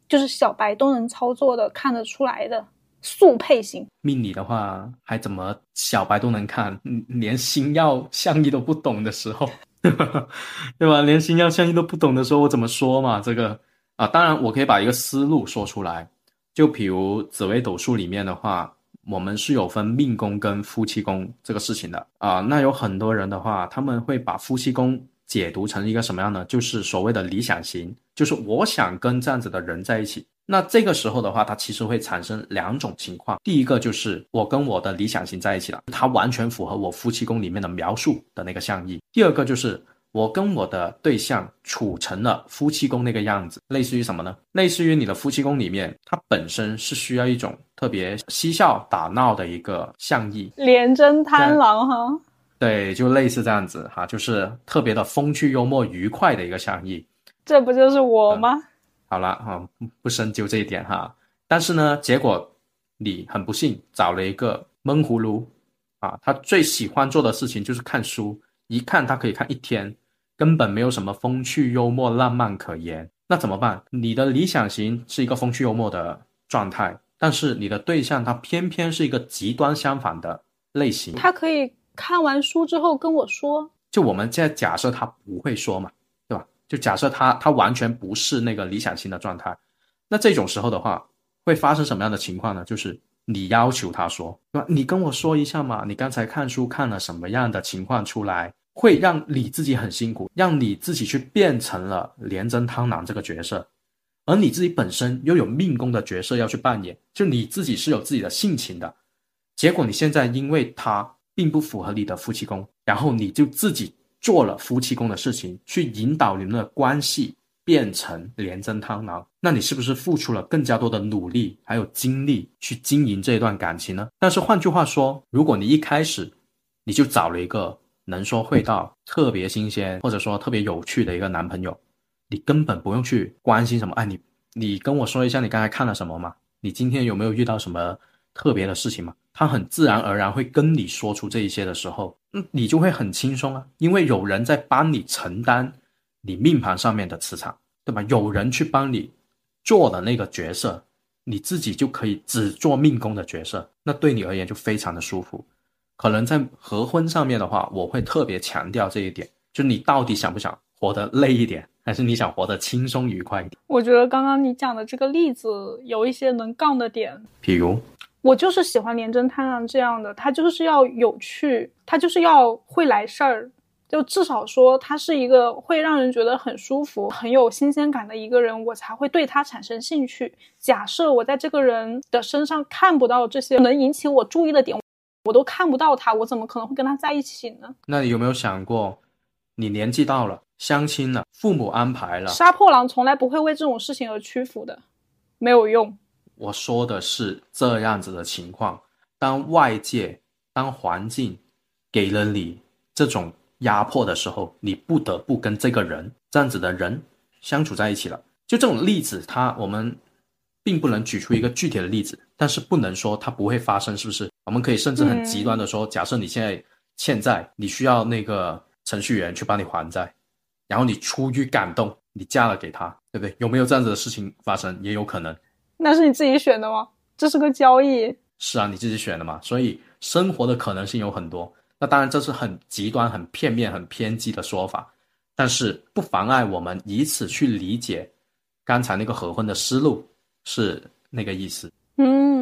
就是小白都能操作的，看得出来的速配型命理的话，还怎么小白都能看？连星耀相意都不懂的时候，对吧？连星耀相意都不懂的时候，我怎么说嘛？这个啊，当然我可以把一个思路说出来。就比如紫微斗数里面的话，我们是有分命宫跟夫妻宫这个事情的啊。那有很多人的话，他们会把夫妻宫。解读成一个什么样呢？就是所谓的理想型，就是我想跟这样子的人在一起。那这个时候的话，它其实会产生两种情况。第一个就是我跟我的理想型在一起了，它完全符合我夫妻宫里面的描述的那个象意。第二个就是我跟我的对象处成了夫妻宫那个样子，类似于什么呢？类似于你的夫妻宫里面，它本身是需要一种特别嬉笑打闹的一个象意，廉贞贪狼哈。对，就类似这样子哈，就是特别的风趣幽默、愉快的一个相意。这不就是我吗？好了哈，不深究这一点哈。但是呢，结果你很不幸找了一个闷葫芦啊，他最喜欢做的事情就是看书，一看他可以看一天，根本没有什么风趣幽默、浪漫可言。那怎么办？你的理想型是一个风趣幽默的状态，但是你的对象他偏偏是一个极端相反的类型。他可以。看完书之后跟我说，就我们现在假设他不会说嘛，对吧？就假设他他完全不是那个理想型的状态，那这种时候的话，会发生什么样的情况呢？就是你要求他说，对吧？你跟我说一下嘛，你刚才看书看了什么样的情况出来，会让你自己很辛苦，让你自己去变成了廉贞汤囊这个角色，而你自己本身又有命宫的角色要去扮演，就你自己是有自己的性情的，结果你现在因为他。并不符合你的夫妻宫，然后你就自己做了夫妻宫的事情，去引导你们的关系变成连贞汤囊，那你是不是付出了更加多的努力还有精力去经营这一段感情呢？但是换句话说，如果你一开始你就找了一个能说会道、特别新鲜或者说特别有趣的一个男朋友，你根本不用去关心什么，哎，你你跟我说一下你刚才看了什么吗？你今天有没有遇到什么特别的事情吗？他很自然而然会跟你说出这一些的时候，嗯，你就会很轻松啊，因为有人在帮你承担你命盘上面的磁场，对吧？有人去帮你做的那个角色，你自己就可以只做命宫的角色，那对你而言就非常的舒服。可能在合婚上面的话，我会特别强调这一点，就你到底想不想活得累一点，还是你想活得轻松愉快一点？我觉得刚刚你讲的这个例子有一些能杠的点，比如。我就是喜欢廉贞贪狼这样的，他就是要有趣，他就是要会来事儿，就至少说他是一个会让人觉得很舒服、很有新鲜感的一个人，我才会对他产生兴趣。假设我在这个人的身上看不到这些能引起我注意的点，我都看不到他，我怎么可能会跟他在一起呢？那你有没有想过，你年纪到了，相亲了，父母安排了，杀破狼从来不会为这种事情而屈服的，没有用。我说的是这样子的情况，当外界、当环境给了你这种压迫的时候，你不得不跟这个人这样子的人相处在一起了。就这种例子，他我们并不能举出一个具体的例子，但是不能说它不会发生，是不是？我们可以甚至很极端的说，假设你现在欠债，你需要那个程序员去帮你还债，然后你出于感动，你嫁了给他，对不对？有没有这样子的事情发生？也有可能。那是你自己选的吗？这是个交易。是啊，你自己选的嘛。所以生活的可能性有很多。那当然这是很极端、很片面、很偏激的说法，但是不妨碍我们以此去理解刚才那个合婚的思路是那个意思。嗯，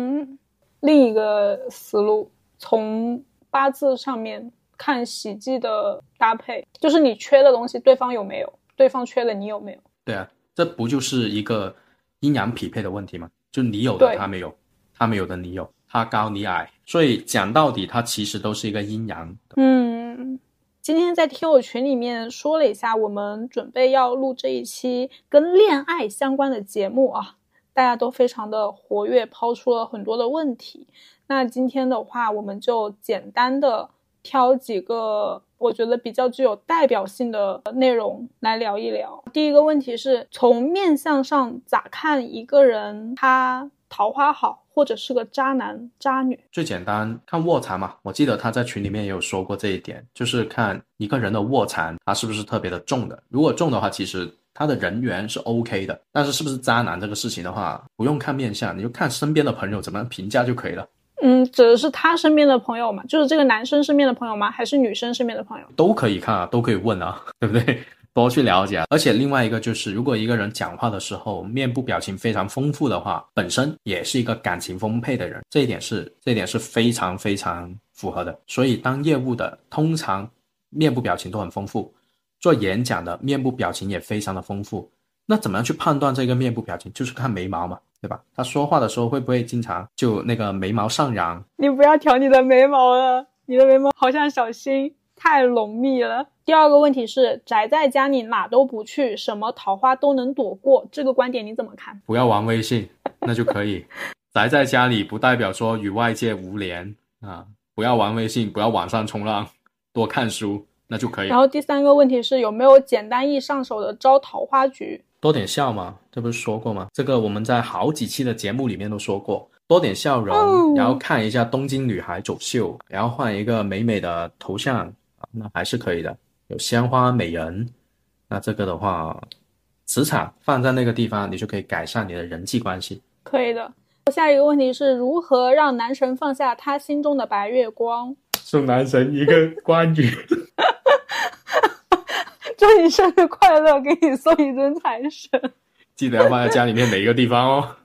另一个思路，从八字上面看喜忌的搭配，就是你缺的东西，对方有没有？对方缺的，你有没有？对啊，这不就是一个阴阳匹配的问题吗？就你有的他没有，他没有的你有，他高你矮，所以讲到底，它其实都是一个阴阳。嗯，今天在听友群里面说了一下，我们准备要录这一期跟恋爱相关的节目啊。大家都非常的活跃，抛出了很多的问题。那今天的话，我们就简单的挑几个我觉得比较具有代表性的内容来聊一聊。第一个问题是从面相上咋看一个人，他桃花好，或者是个渣男渣女？最简单看卧蚕嘛。我记得他在群里面也有说过这一点，就是看一个人的卧蚕，他是不是特别的重的。如果重的话，其实。他的人缘是 OK 的，但是是不是渣男这个事情的话，不用看面相，你就看身边的朋友怎么评价就可以了。嗯，指的是他身边的朋友嘛，就是这个男生身边的朋友吗？还是女生身边的朋友？都可以看啊，都可以问啊，对不对？多去了解。啊而且另外一个就是，如果一个人讲话的时候面部表情非常丰富的话，本身也是一个感情丰沛的人，这一点是这一点是非常非常符合的。所以当业务的通常面部表情都很丰富。做演讲的面部表情也非常的丰富，那怎么样去判断这个面部表情？就是看眉毛嘛，对吧？他说话的时候会不会经常就那个眉毛上扬？你不要挑你的眉毛了，你的眉毛好像小新，太浓密了。第二个问题是，宅在家里哪都不去，什么桃花都能躲过，这个观点你怎么看？不要玩微信，那就可以。宅在家里不代表说与外界无联啊，不要玩微信，不要网上冲浪，多看书。那就可以。然后第三个问题是有没有简单易上手的招桃花局？多点笑嘛，这不是说过吗？这个我们在好几期的节目里面都说过，多点笑容，然后看一下东京女孩走秀，然后换一个美美的头像啊，那还是可以的。有鲜花美人，那这个的话，磁场放在那个地方，你就可以改善你的人际关系。可以的。下一个问题是如何让男神放下他心中的白月光？送男神一个关羽。祝你生日快乐！给你送一尊财神，记得要放在家里面每一个地方哦。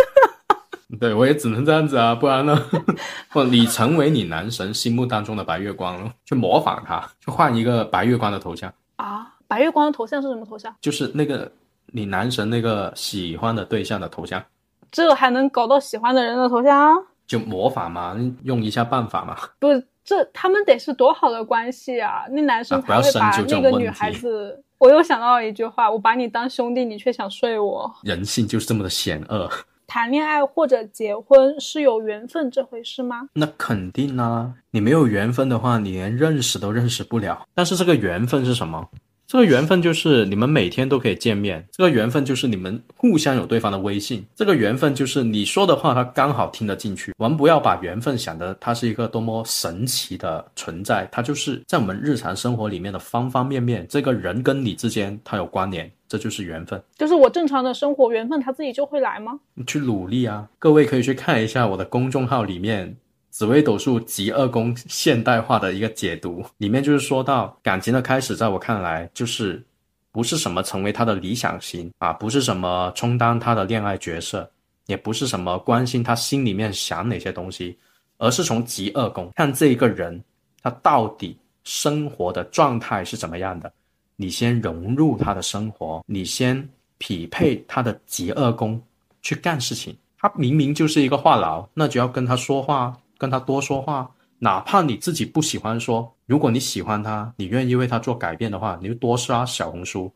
对我也只能这样子啊，不然呢？不，你成为你男神心目当中的白月光了，去模仿他，去换一个白月光的头像啊！白月光的头像是什么头像？就是那个你男神那个喜欢的对象的头像。这还能搞到喜欢的人的头像？就模仿嘛，用一下办法嘛。不。这他们得是多好的关系啊！那男生才会把那个女孩子。我又想到了一句话：我把你当兄弟，你却想睡我。人性就是这么的险恶。谈恋爱或者结婚是有缘分这回事吗？那肯定啊！你没有缘分的话，你连认识都认识不了。但是这个缘分是什么？这个缘分就是你们每天都可以见面，这个缘分就是你们互相有对方的微信，这个缘分就是你说的话他刚好听得进去。我们不要把缘分想的它是一个多么神奇的存在，它就是在我们日常生活里面的方方面面，这个人跟你之间它有关联，这就是缘分。就是我正常的生活，缘分它自己就会来吗？你去努力啊！各位可以去看一下我的公众号里面。紫微斗数极二宫现代化的一个解读，里面就是说到感情的开始，在我看来就是不是什么成为他的理想型啊，不是什么充当他的恋爱角色，也不是什么关心他心里面想哪些东西，而是从极二宫看这一个人他到底生活的状态是怎么样的。你先融入他的生活，你先匹配他的极二宫去干事情。他明明就是一个话痨，那就要跟他说话。跟他多说话，哪怕你自己不喜欢说，如果你喜欢他，你愿意为他做改变的话，你就多刷小红书，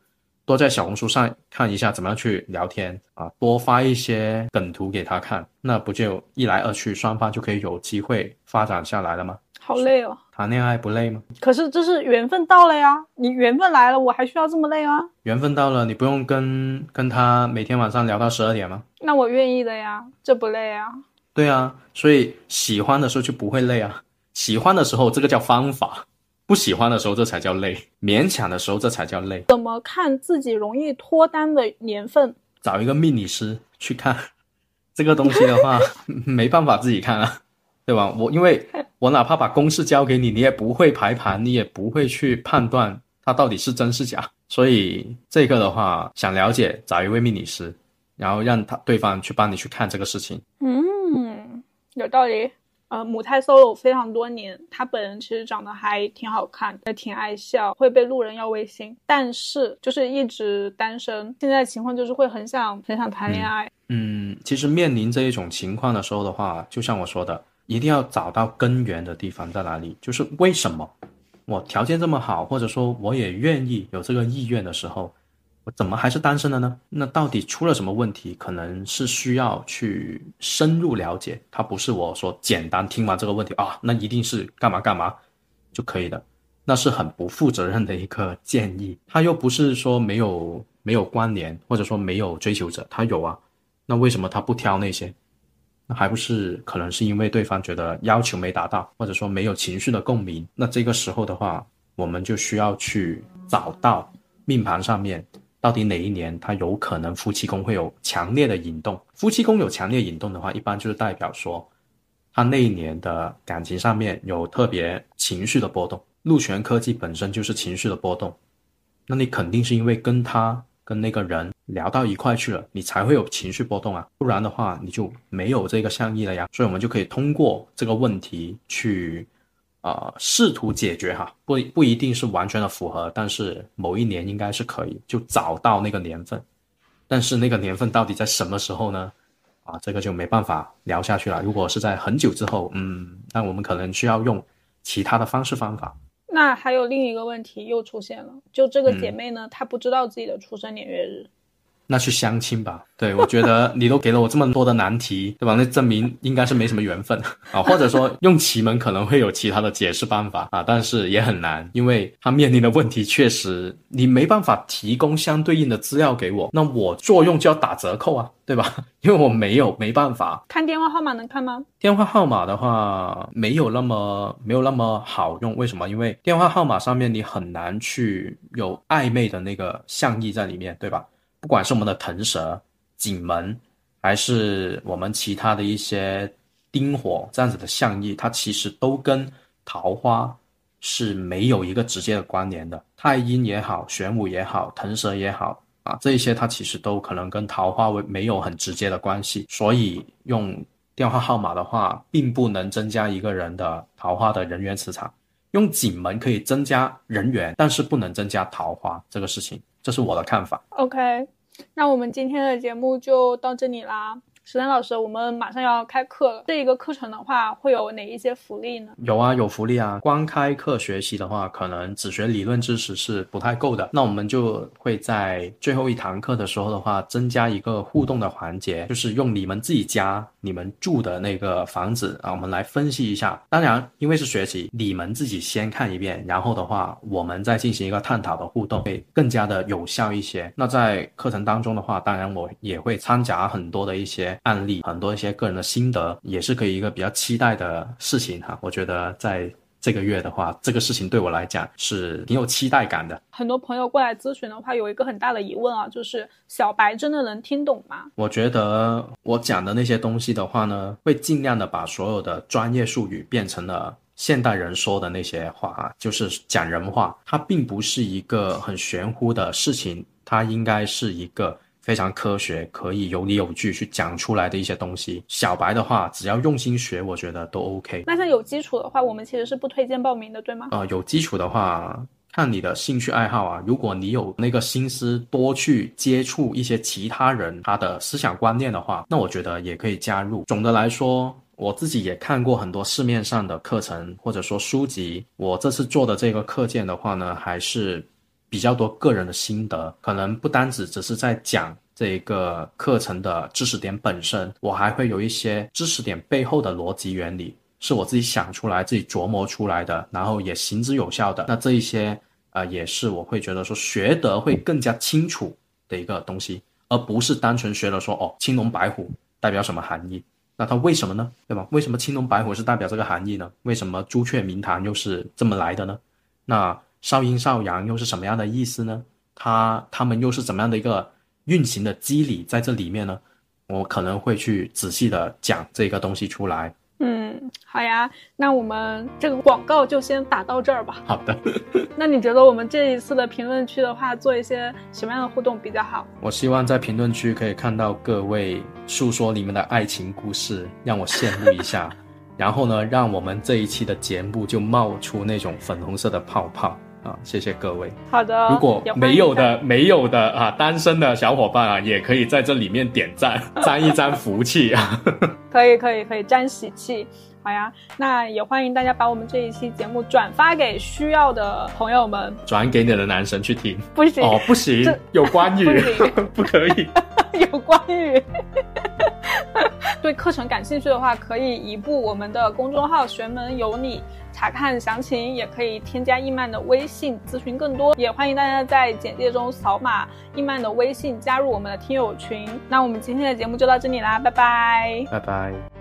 多在小红书上看一下怎么样去聊天啊，多发一些梗图给他看，那不就一来二去，双方就可以有机会发展下来了吗？好累哦。谈恋爱不累吗？可是这是缘分到了呀，你缘分来了，我还需要这么累吗？缘分到了，你不用跟跟他每天晚上聊到十二点吗？那我愿意的呀，这不累啊。对啊，所以喜欢的时候就不会累啊。喜欢的时候这个叫方法，不喜欢的时候这才叫累，勉强的时候这才叫累。怎么看自己容易脱单的年份？找一个命理师去看 这个东西的话，没办法自己看啊。对吧？我因为我哪怕把公式交给你，你也不会排盘，你也不会去判断它到底是真是假。所以这个的话，想了解，找一位命理师，然后让他对方去帮你去看这个事情。嗯，有道理。呃，母胎 solo 非常多年，他本人其实长得还挺好看，也挺爱笑，会被路人要微信，但是就是一直单身。现在情况就是会很想很想谈恋爱。嗯，其实面临这一种情况的时候的话，就像我说的。一定要找到根源的地方在哪里，就是为什么我条件这么好，或者说我也愿意有这个意愿的时候，我怎么还是单身的呢？那到底出了什么问题？可能是需要去深入了解，它不是我说简单听完这个问题啊，那一定是干嘛干嘛就可以的，那是很不负责任的一个建议。他又不是说没有没有关联，或者说没有追求者，他有啊，那为什么他不挑那些？那还不是可能是因为对方觉得要求没达到，或者说没有情绪的共鸣。那这个时候的话，我们就需要去找到命盘上面到底哪一年他有可能夫妻宫会有强烈的引动。夫妻宫有强烈引动的话，一般就是代表说他那一年的感情上面有特别情绪的波动。禄权科技本身就是情绪的波动，那你肯定是因为跟他。跟那个人聊到一块去了，你才会有情绪波动啊，不然的话你就没有这个象意了呀。所以，我们就可以通过这个问题去，啊，试图解决哈，不不一定是完全的符合，但是某一年应该是可以就找到那个年份，但是那个年份到底在什么时候呢？啊，这个就没办法聊下去了。如果是在很久之后，嗯，那我们可能需要用其他的方式方法。那还有另一个问题又出现了，就这个姐妹呢，她不知道自己的出生年月日。那去相亲吧，对我觉得你都给了我这么多的难题，对吧？那证明应该是没什么缘分啊，或者说用奇门可能会有其他的解释办法啊，但是也很难，因为他面临的问题确实你没办法提供相对应的资料给我，那我作用就要打折扣啊，对吧？因为我没有没办法看电话号码能看吗？电话号码的话没有那么没有那么好用，为什么？因为电话号码上面你很难去有暧昧的那个象意在里面，对吧？不管是我们的腾蛇、景门，还是我们其他的一些丁火这样子的象意，它其实都跟桃花是没有一个直接的关联的。太阴也好，玄武也好，腾蛇也好啊，这一些它其实都可能跟桃花为没有很直接的关系。所以用电话号码的话，并不能增加一个人的桃花的人员磁场。用景门可以增加人缘，但是不能增加桃花这个事情。这是我的看法。OK，那我们今天的节目就到这里啦。石丹老师，我们马上要开课了。这一个课程的话，会有哪一些福利呢？有啊，有福利啊。光开课学习的话，可能只学理论知识是不太够的。那我们就会在最后一堂课的时候的话，增加一个互动的环节，就是用你们自己家、你们住的那个房子啊，我们来分析一下。当然，因为是学习，你们自己先看一遍，然后的话，我们再进行一个探讨的互动，会更加的有效一些。那在课程当中的话，当然我也会掺杂很多的一些。案例很多一些个人的心得，也是可以一个比较期待的事情哈。我觉得在这个月的话，这个事情对我来讲是挺有期待感的。很多朋友过来咨询的话，有一个很大的疑问啊，就是小白真的能听懂吗？我觉得我讲的那些东西的话呢，会尽量的把所有的专业术语变成了现代人说的那些话啊，就是讲人话。它并不是一个很玄乎的事情，它应该是一个。非常科学，可以有理有据去讲出来的一些东西。小白的话，只要用心学，我觉得都 OK。那像有基础的话，我们其实是不推荐报名的，对吗？呃，有基础的话，看你的兴趣爱好啊。如果你有那个心思多去接触一些其他人他的思想观念的话，那我觉得也可以加入。总的来说，我自己也看过很多市面上的课程或者说书籍。我这次做的这个课件的话呢，还是。比较多个人的心得，可能不单只只是在讲这一个课程的知识点本身，我还会有一些知识点背后的逻辑原理是我自己想出来、自己琢磨出来的，然后也行之有效的。那这一些啊，也是我会觉得说学得会更加清楚的一个东西，而不是单纯学了说哦，青龙白虎代表什么含义？那它为什么呢？对吧？为什么青龙白虎是代表这个含义呢？为什么朱雀明堂又是这么来的呢？那少阴少阳又是什么样的意思呢？它它们又是怎么样的一个运行的机理在这里面呢？我可能会去仔细的讲这个东西出来。嗯，好呀，那我们这个广告就先打到这儿吧。好的。那你觉得我们这一次的评论区的话，做一些什么样的互动比较好？我希望在评论区可以看到各位诉说你们的爱情故事，让我羡慕一下。然后呢，让我们这一期的节目就冒出那种粉红色的泡泡。啊，谢谢各位。好的，如果没有的、没有的啊，单身的小伙伴啊，也可以在这里面点赞，沾一沾福气啊。可以，可以，可以沾喜气。好呀，那也欢迎大家把我们这一期节目转发给需要的朋友们，转给你的男神去听。不行哦，不行，有关于，不可以，有关于。对课程感兴趣的话，可以移步我们的公众号“玄门有你”查看详情，也可以添加易曼的微信咨询更多。也欢迎大家在简介中扫码易曼的微信加入我们的听友群。那我们今天的节目就到这里啦，拜拜，拜拜。